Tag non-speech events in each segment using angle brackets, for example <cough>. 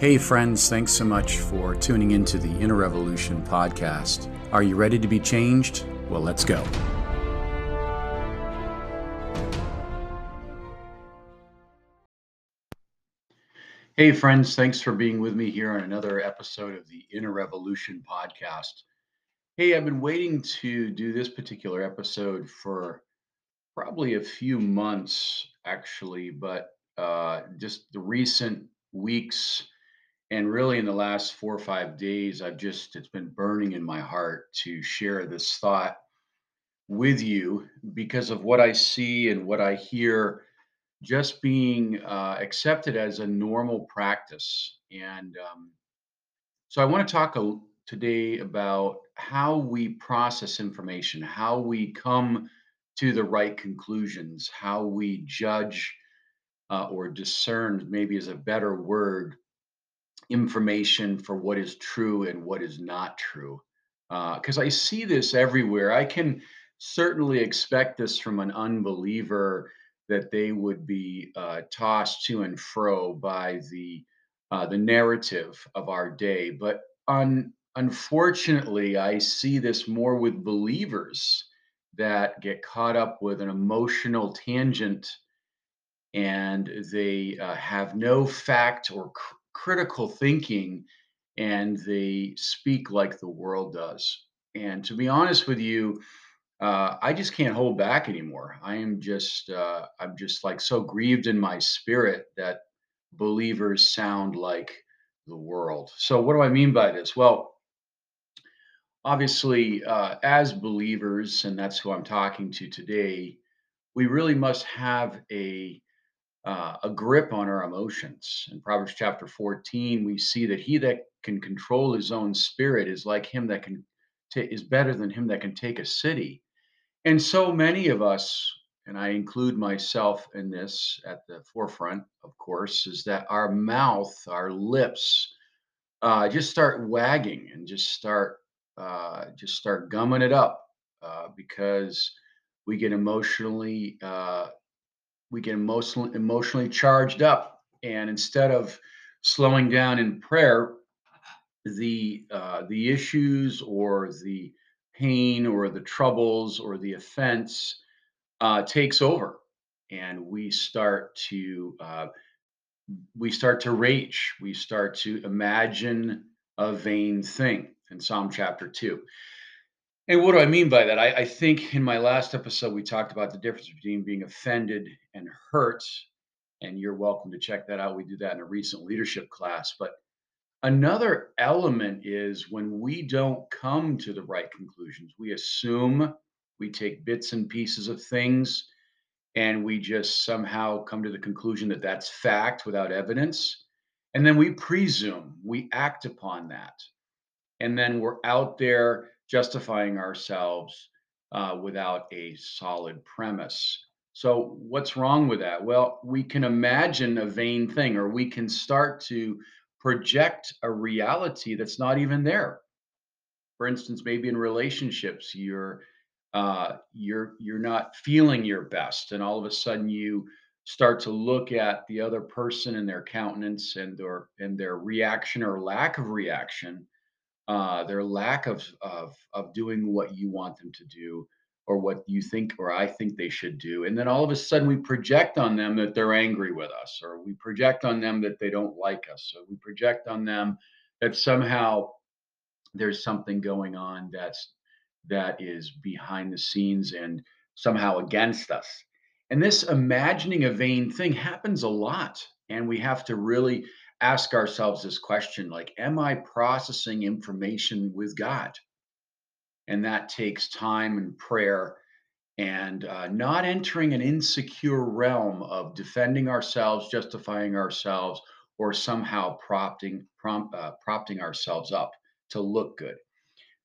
Hey, friends, thanks so much for tuning into the Inner Revolution podcast. Are you ready to be changed? Well, let's go. Hey, friends, thanks for being with me here on another episode of the Inner Revolution podcast. Hey, I've been waiting to do this particular episode for probably a few months, actually, but uh, just the recent weeks and really in the last four or five days, I've just, it's been burning in my heart to share this thought with you because of what I see and what I hear just being uh, accepted as a normal practice. And um, so I want to talk a, today about how we process information, how we come to the right conclusions, how we judge uh, or discern, maybe is a better word, information for what is true and what is not true. Because uh, I see this everywhere. I can certainly expect this from an unbeliever that they would be uh, tossed to and fro by the uh, the narrative of our day. But un- unfortunately, I see this more with believers that get caught up with an emotional tangent and they uh, have no fact or critical thinking and they speak like the world does. And to be honest with you, uh, I just can't hold back anymore. I am just, uh, I'm just like so grieved in my spirit that believers sound like the world. So, what do I mean by this? Well, obviously, uh, as believers, and that's who I'm talking to today, we really must have a uh, a grip on our emotions. In Proverbs chapter 14, we see that he that can control his own spirit is like him that can t- is better than him that can take a city. And so many of us, and I include myself in this at the forefront, of course, is that our mouth, our lips, uh, just start wagging and just start uh, just start gumming it up uh, because we get emotionally uh, we get emotionally emotionally charged up. And instead of slowing down in prayer the uh, the issues or the pain or the troubles or the offense uh, takes over. And we start to uh, we start to rage. We start to imagine a vain thing in psalm chapter 2 and what do I mean by that? I, I, think in my last episode, we talked about the difference between being offended and hurt. And you're welcome to check that out. We do that in a recent leadership class. But another element is when we don't come to the right conclusions, we assume, we take bits and pieces of things, and we just somehow come to the conclusion that that's fact without evidence. And then we presume, we act upon that. And then we're out there justifying ourselves uh, without a solid premise. So, what's wrong with that? Well, we can imagine a vain thing, or we can start to project a reality that's not even there. For instance, maybe in relationships, you're uh, you're you're not feeling your best, and all of a sudden you start to look at the other person and their countenance and their and their reaction or lack of reaction, uh, their lack of, of of doing what you want them to do or what you think or I think they should do. And then all of a sudden we project on them that they're angry with us, or we project on them that they don't like us, or we project on them that somehow there's something going on that's that is behind the scenes and somehow against us. And this imagining a vain thing happens a lot. And we have to really ask ourselves this question like, am I processing information with God? And that takes time and prayer and uh, not entering an insecure realm of defending ourselves, justifying ourselves, or somehow prompting, prompt, uh, prompting ourselves up to look good.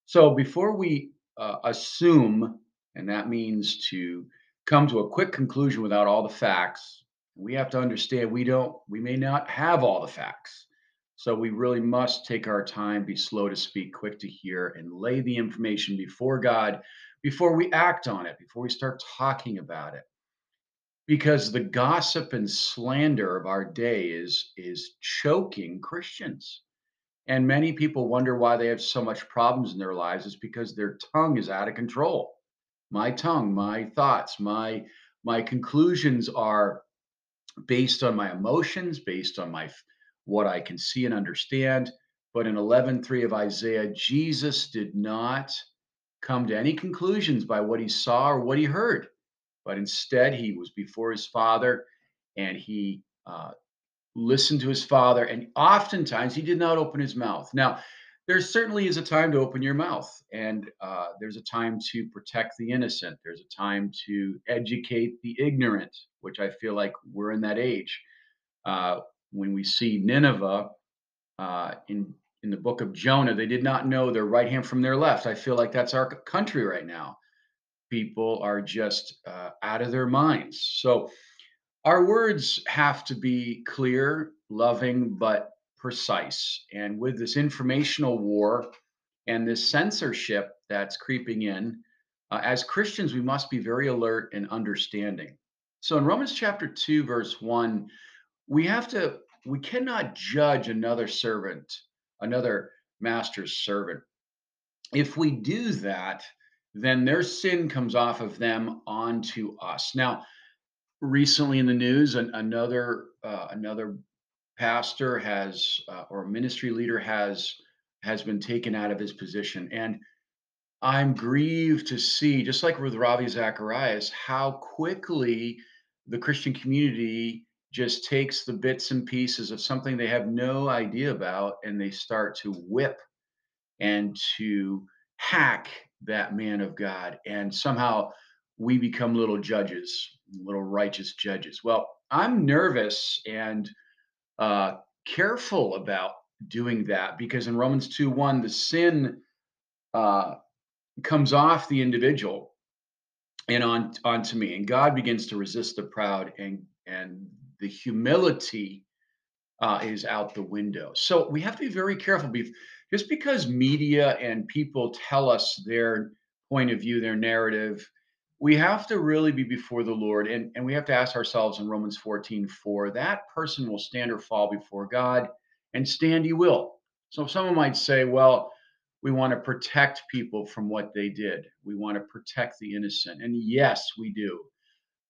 So before we uh, assume, and that means to come to a quick conclusion without all the facts, we have to understand we don't we may not have all the facts so we really must take our time be slow to speak quick to hear and lay the information before god before we act on it before we start talking about it because the gossip and slander of our day is is choking Christians. And many people wonder why they have so much problems in their lives. It's because their tongue is out of control. My tongue, my thoughts, my my conclusions are based on my emotions, based on my what I can see and understand. But in 11:3 of Isaiah, Jesus did not come to any conclusions by what he saw or what he heard, but instead he was before his Father and he uh, listened to his Father, and oftentimes he did not open his mouth. Now, there certainly is a time to open your mouth, and uh, there's a time to protect the innocent. There's a time to educate the ignorant, which I feel like we're in that age. Uh, when we see Nineveh uh, in in the book of Jonah, they did not know their right hand from their left. I feel like that's our country right now. People are just uh, out of their minds. So our words have to be clear, loving, but precise. And with this informational war and this censorship that's creeping in, uh, as Christians, we must be very alert and understanding. So in Romans chapter 2, verse 1, we have to, we cannot judge another servant, another master's servant. If we do that, then their sin comes off of them onto us. Now, recently in the news, an, another uh, another pastor has uh, or ministry leader has has been taken out of his position, and I'm grieved to see, just like with Ravi Zacharias, how quickly the Christian community just takes the bits and pieces of something they have no idea about and they start to whip and to hack that man of God. And somehow we become little judges, little righteous judges. Well, I'm nervous and uh, careful about doing that because in Romans 2 1, the sin uh, comes off the individual and on onto me and god begins to resist the proud and and the humility uh, is out the window. So we have to be very careful just because media and people tell us their point of view their narrative we have to really be before the lord and, and we have to ask ourselves in romans 14 4 that person will stand or fall before god and stand he will so someone might say well we want to protect people from what they did. We want to protect the innocent. And yes, we do.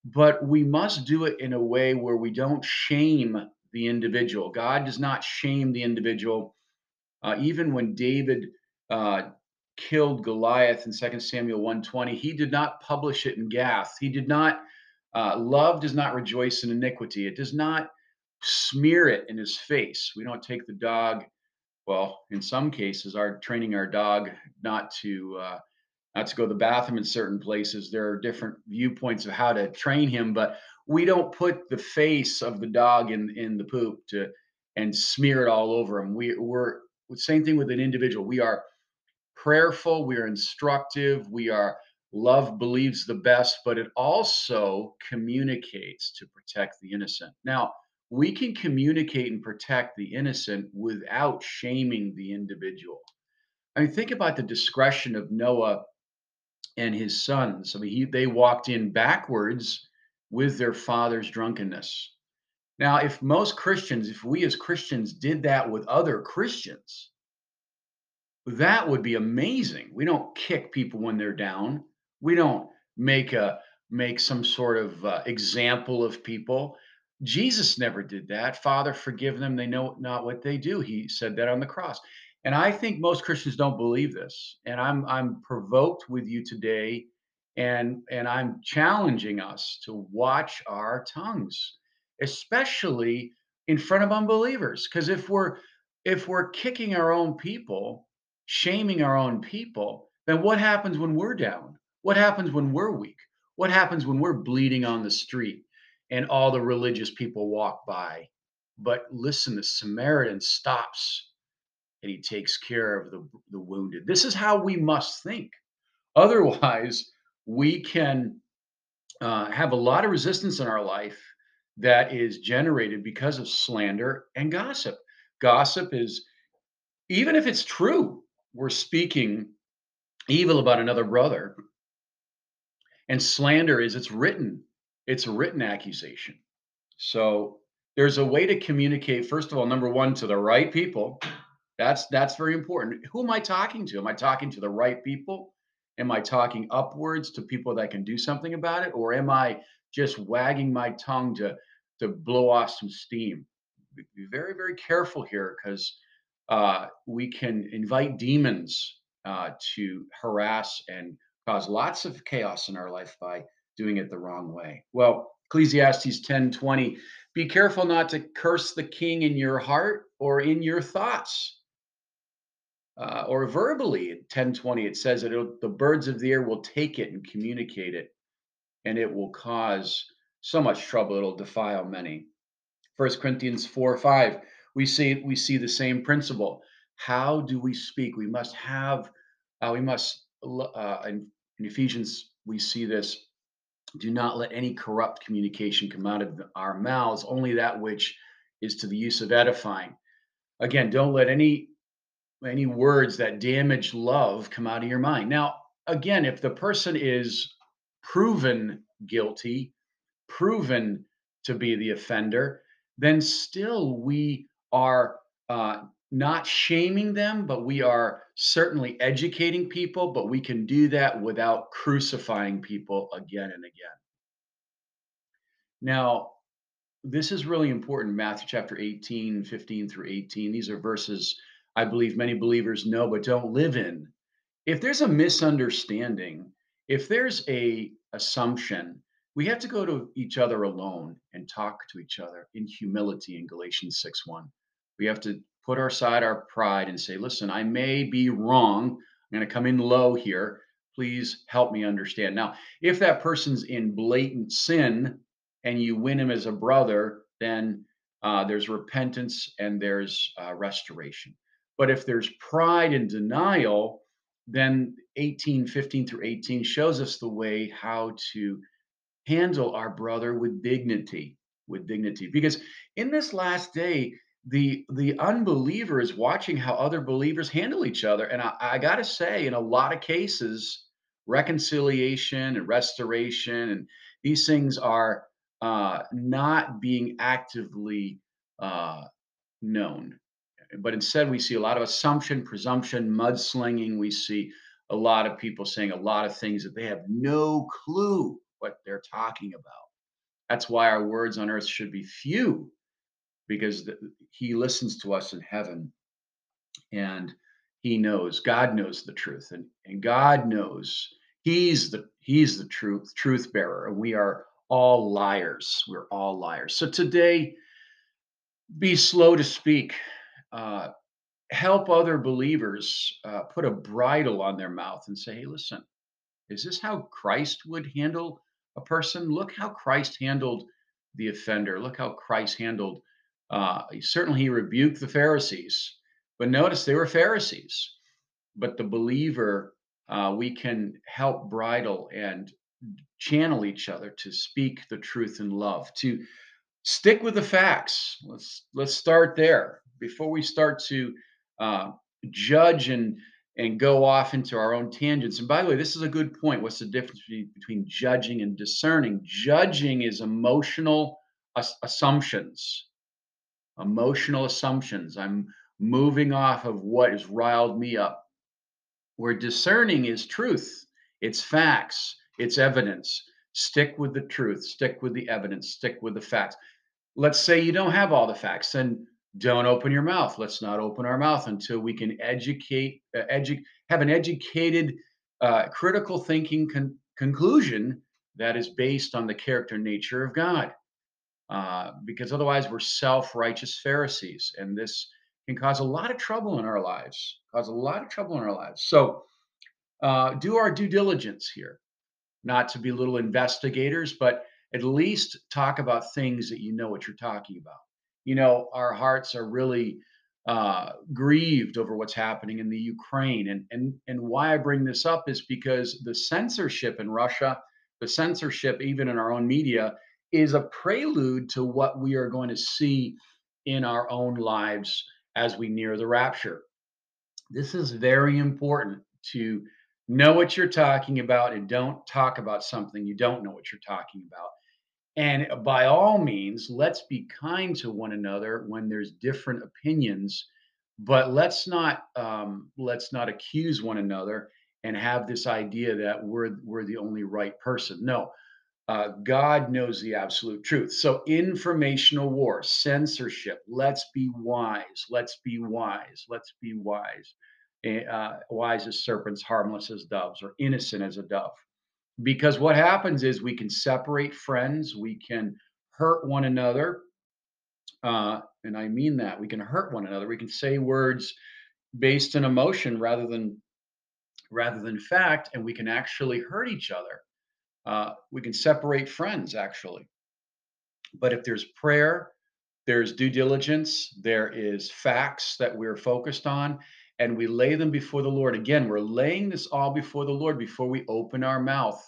But we must do it in a way where we don't shame the individual. God does not shame the individual. Uh, even when David uh, killed Goliath in 2 Samuel 120, he did not publish it in Gath. He did not, uh, love does not rejoice in iniquity. It does not smear it in his face. We don't take the dog well, in some cases, are training our dog not to uh, not to go to the bathroom in certain places. There are different viewpoints of how to train him, but we don't put the face of the dog in in the poop to and smear it all over him. We we're same thing with an individual. We are prayerful, we are instructive, we are love believes the best, but it also communicates to protect the innocent. Now, we can communicate and protect the innocent without shaming the individual. I mean, think about the discretion of Noah and his sons. I mean, he, they walked in backwards with their father's drunkenness. Now, if most Christians, if we as Christians did that with other Christians, that would be amazing. We don't kick people when they're down. We don't make a make some sort of uh, example of people. Jesus never did that. Father, forgive them. They know not what they do. He said that on the cross. And I think most Christians don't believe this. And I'm I'm provoked with you today and and I'm challenging us to watch our tongues, especially in front of unbelievers. Because if we're if we're kicking our own people, shaming our own people, then what happens when we're down? What happens when we're weak? What happens when we're bleeding on the street? and all the religious people walk by. But listen, the Samaritan stops and he takes care of the, the wounded. This is how we must think. Otherwise, we can uh, have a lot of resistance in our life that is generated because of slander and gossip. Gossip is, even if it's true, we're speaking evil about another brother. And slander is, it's written it's a written accusation. So there's a way to communicate, first of all, number one, to the right people. That's that's very important. Who am I talking to? Am I talking to the right people? Am I talking upwards to people that can do something about it? Or am I just wagging my tongue to to blow off some steam? Be very, very careful here because uh, we can invite demons uh, to harass and cause lots of chaos in our life by doing it the wrong way. Well, Ecclesiastes 10:20, be careful not to curse the king in your heart or in your thoughts. Uh, or verbally at 10:20 it says that the birds of the air will take it and communicate it and it will cause so much trouble it'll defile many. First Corinthians 4 5, we see we see the same principle. How do we speak? We must have uh, we must uh, in, in Ephesians we see this do not let any corrupt communication come out of our mouths, only that which is to the use of edifying. Again, don't let any any words that damage love come out of your mind. Now, again, if the person is proven guilty, proven to be the offender, then still we are uh, not shaming them, but we are certainly educating people, but we can do that without crucifying people again and again. Now, this is really important. Matthew chapter 18, 15 through 18. These are verses I believe many believers know but don't live in. If there's a misunderstanding, if there's a assumption, we have to go to each other alone and talk to each other in humility in Galatians 6 1. We have to put aside our pride and say, listen, I may be wrong. I'm going to come in low here. Please help me understand. Now, if that person's in blatant sin, and you win him as a brother, then uh, there's repentance and there's uh, restoration. But if there's pride and denial, then 18, 15 through 18 shows us the way how to handle our brother with dignity, with dignity. Because in this last day, the the unbeliever is watching how other believers handle each other. And I, I gotta say, in a lot of cases, reconciliation and restoration and these things are uh, not being actively uh, known. But instead, we see a lot of assumption, presumption, mudslinging. We see a lot of people saying a lot of things that they have no clue what they're talking about. That's why our words on earth should be few, because the, He listens to us in heaven and He knows, God knows the truth, and, and God knows He's the He's the truth, truth bearer, and we are all liars. We're all liars. So today, be slow to speak. Uh, help other believers uh, put a bridle on their mouth and say, hey, listen, is this how Christ would handle a person? Look how Christ handled the offender. Look how Christ handled, uh, certainly he rebuked the Pharisees, but notice they were Pharisees. But the believer, uh, we can help bridle and channel each other to speak the truth in love to stick with the facts. Let's let's start there. Before we start to uh, judge and and go off into our own tangents and by the way this is a good point. What's the difference between judging and discerning? Judging is emotional ass- assumptions emotional assumptions i'm moving off of what has riled me up where discerning is truth it's facts it's evidence. Stick with the truth, stick with the evidence, stick with the facts. Let's say you don't have all the facts, then don't open your mouth. Let's not open our mouth until we can educate, uh, edu- have an educated, uh, critical thinking con- conclusion that is based on the character nature of God. Uh, because otherwise, we're self righteous Pharisees, and this can cause a lot of trouble in our lives. Cause a lot of trouble in our lives. So, uh, do our due diligence here not to be little investigators, but at least talk about things that you know what you're talking about. You know, our hearts are really uh, grieved over what's happening in the Ukraine, and and and why I bring this up is because the censorship in Russia, the censorship even in our own media, is a prelude to what we are going to see in our own lives as we near the rapture. This is very important to know what you're talking about and don't talk about something you don't know what you're talking about. And by all means, let's be kind to one another when there's different opinions, but let's not um, let's not accuse one another and have this idea that we're we're the only right person. No, uh, God knows the absolute truth. So, informational war, censorship. Let's be wise. Let's be wise. Let's be wise. Uh, wise as serpents, harmless as doves, or innocent as a dove. Because what happens is we can separate friends, we can hurt one another. Uh, and I mean that we can hurt one another. We can say words based in emotion rather than rather than fact, and we can actually hurt each other. Uh, we can separate friends actually. But if there's prayer, there's due diligence, there is facts that we're focused on, and we lay them before the Lord. Again, we're laying this all before the Lord before we open our mouth.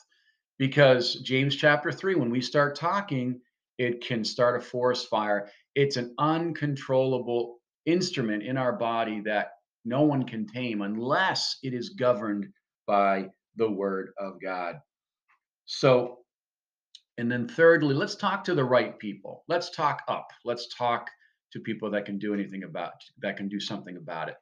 Because James chapter 3, when we start talking, it can start a forest fire. It's an uncontrollable instrument in our body that no one can tame unless it is governed by the word of God. So and then thirdly, let's talk to the right people. Let's talk up. Let's talk to people that can do anything about that can do something about it.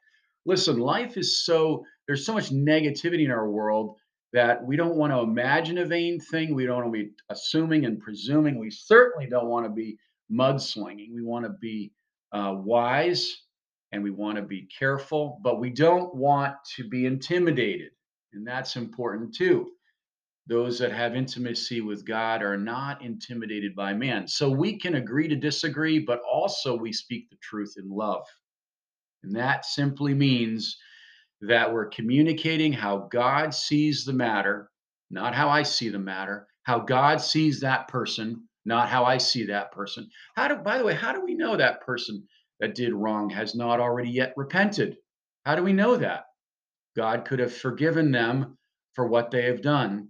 Listen, life is so there's so much negativity in our world that we don't want to imagine a vain thing. We don't want to be assuming and presuming. We certainly don't want to be mudslinging. We want to be uh, wise and we want to be careful, but we don't want to be intimidated. And that's important too those that have intimacy with God are not intimidated by man. So we can agree to disagree, but also we speak the truth in love. And that simply means that we're communicating how God sees the matter, not how I see the matter, how God sees that person, not how I see that person. How do, by the way, how do we know that person that did wrong has not already yet repented? How do we know that? God could have forgiven them for what they have done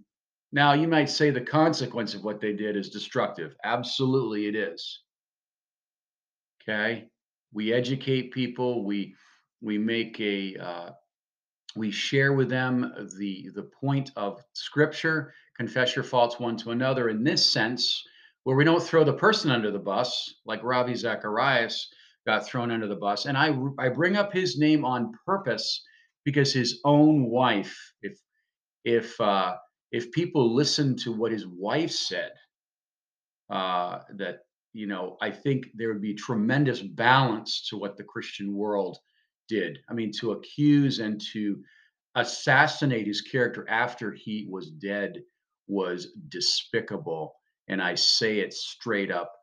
now, you might say the consequence of what they did is destructive. Absolutely, it is. Okay, we educate people. We we make a uh, we share with them the the point of Scripture. Confess your faults one to another. In this sense, where we don't throw the person under the bus, like Ravi Zacharias got thrown under the bus. And I I bring up his name on purpose because his own wife, if if uh, if people listen to what his wife said, uh, that you know, I think there would be tremendous balance to what the Christian world did. I mean, to accuse and to assassinate his character after he was dead was despicable, and I say it straight up.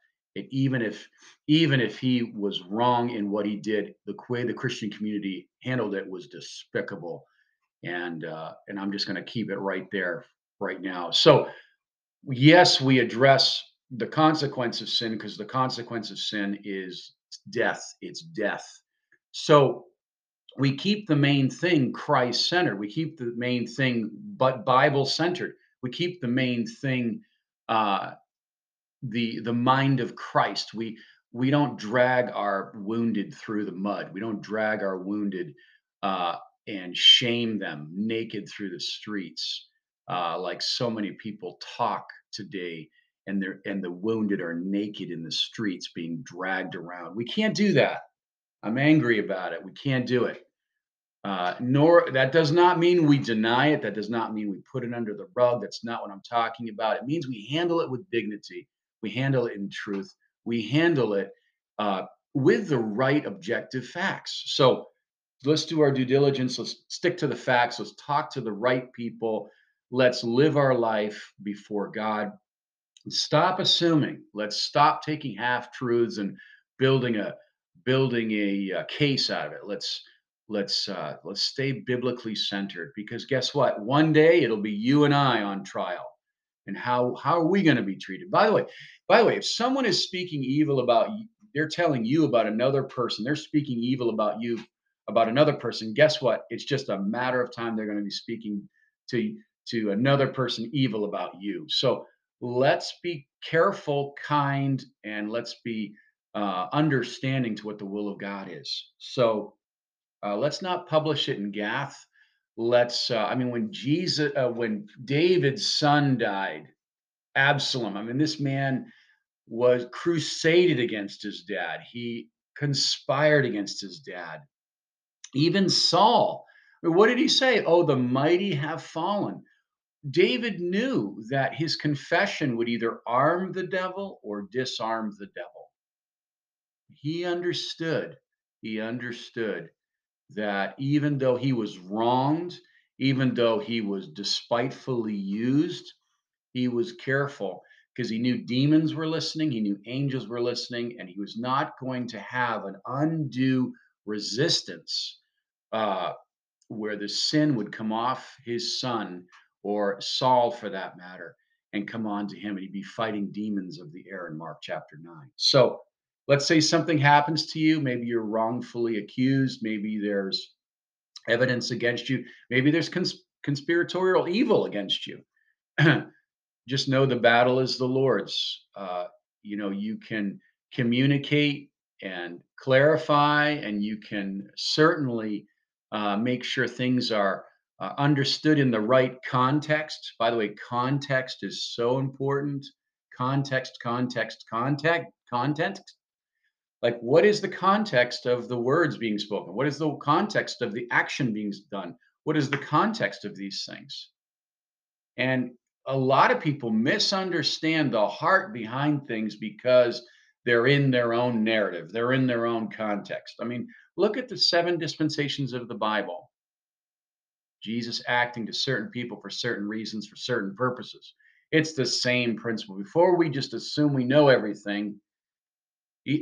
Even if even if he was wrong in what he did, the way the Christian community handled it was despicable and uh, and I'm just going to keep it right there right now. So yes, we address the consequence of sin because the consequence of sin is death. It's death. So we keep the main thing Christ centered. We keep the main thing but Bible centered. We keep the main thing uh, the the mind of Christ. We we don't drag our wounded through the mud. We don't drag our wounded uh, and shame them naked through the streets uh, like so many people talk today and they're and the wounded are naked in the streets being dragged around. We can't do that. I'm angry about it. We can't do it. Uh, nor that does not mean we deny it. That does not mean we put it under the rug. That's not what i'm talking about. It means we handle it with dignity. We handle it in truth. We handle it uh, with the right objective facts. So let's do our due diligence let's stick to the facts let's talk to the right people Let's live our life before God. Stop assuming. Let's stop taking half truths and building a building a, a, case out of it. Let's let's uh, let's stay biblically centered because guess what? One day it'll be you and I on trial. And how how are we going to be treated? By the way, by the way, if someone is speaking evil about you, they're telling you about another person, they're speaking evil about you about another person. Guess what? It's just a matter of time they're going to be speaking to to another person evil about you. So let's be careful, kind, and let's be uh, understanding to what the will of God is. So uh, let's not publish it in Gath. Let's. Uh, I mean, when Jesus, uh, when David's son died, Absalom. I mean, this man. was crusaded against his dad. He conspired against his dad. Even Saul, what did he say? Oh, the mighty have fallen. David knew that his confession would either arm the devil or disarm the devil. He understood, he understood that even though he was wronged, even though he was despitefully used, he was careful because he knew demons were listening, he knew angels were listening, and he was not going to have an undue resistance uh, where the sin would come off his son or Saul for that matter and come on to him, and he'd be fighting demons of the air in Mark chapter 9. So let's say something happens to you. Maybe you're wrongfully accused. Maybe there's evidence against you. Maybe there's cons- conspiratorial evil against you. <clears throat> Just know the battle is the Lord's. Uh, you know, you can communicate and clarify, and you can certainly uh, make sure things are uh, understood in the right context. By the way, context is so important. Context, context, context, context. Like, what is the context of the words being spoken? What is the context of the action being done? What is the context of these things? And a lot of people misunderstand the heart behind things because they're in their own narrative, they're in their own context. I mean, look at the seven dispensations of the Bible. Jesus acting to certain people for certain reasons, for certain purposes. It's the same principle. Before we just assume we know everything,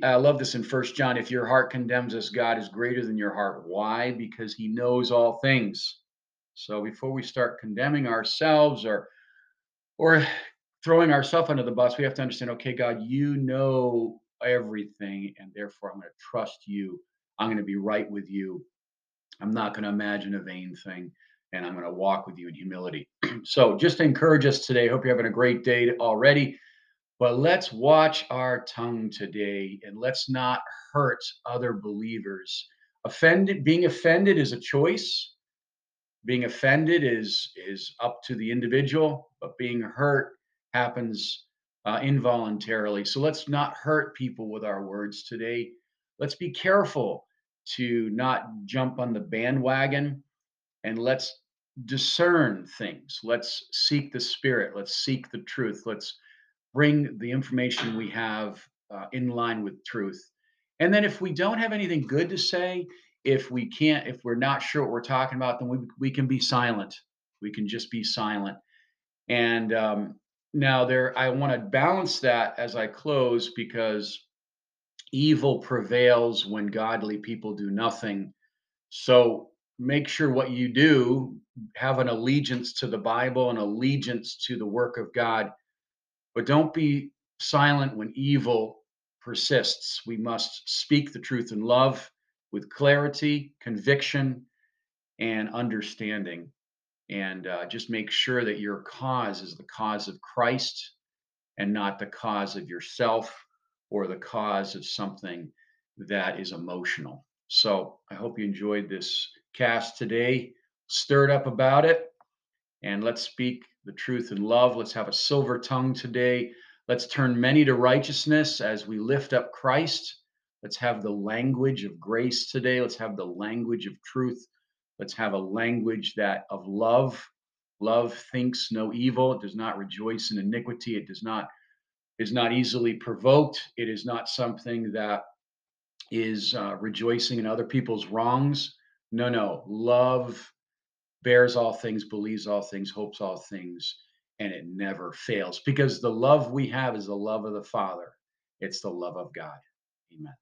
I love this in First John. If your heart condemns us, God is greater than your heart. Why? Because He knows all things. So before we start condemning ourselves or or throwing ourselves under the bus, we have to understand. Okay, God, you know everything, and therefore I'm going to trust you. I'm going to be right with you. I'm not going to imagine a vain thing, and I'm going to walk with you in humility. <clears throat> so just encourage us today. Hope you're having a great day already. But let's watch our tongue today and let's not hurt other believers. Offended, being offended is a choice. Being offended is is up to the individual, but being hurt happens uh, involuntarily. So let's not hurt people with our words today. Let's be careful to not jump on the bandwagon and let's discern things. Let's seek the spirit. Let's seek the truth. Let's bring the information we have uh, in line with truth. And then if we don't have anything good to say, if we can't, if we're not sure what we're talking about, then we, we can be silent. We can just be silent. And um, now there, I want to balance that as I close because evil prevails when godly people do nothing. So make sure what you do have an allegiance to the Bible, an allegiance to the work of God but don't be silent when evil persists. We must speak the truth in love with clarity, conviction, and understanding. And uh, just make sure that your cause is the cause of Christ and not the cause of yourself or the cause of something that is emotional. So I hope you enjoyed this cast today, stirred up about it, and let's speak the truth in love. Let's have a silver tongue today. Let's turn many to righteousness as we lift up Christ. Let's have the language of grace today. Let's have the language of truth. Let's have a language that of love. Love thinks no evil. It does not rejoice in iniquity. It does not is not easily provoked. It is not something that is uh, rejoicing in other people's wrongs. No, no. Love bears all things, believes all things, hopes all things, and it never fails because the love we have is the love of the Father. It's the love of God. Amen.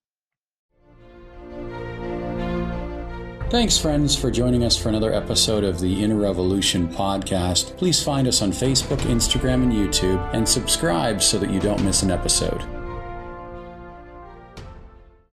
Thanks, friends, for joining us for another episode of the Inner Revolution podcast. Please find us on Facebook, Instagram, and YouTube, and subscribe so that you don't miss an episode.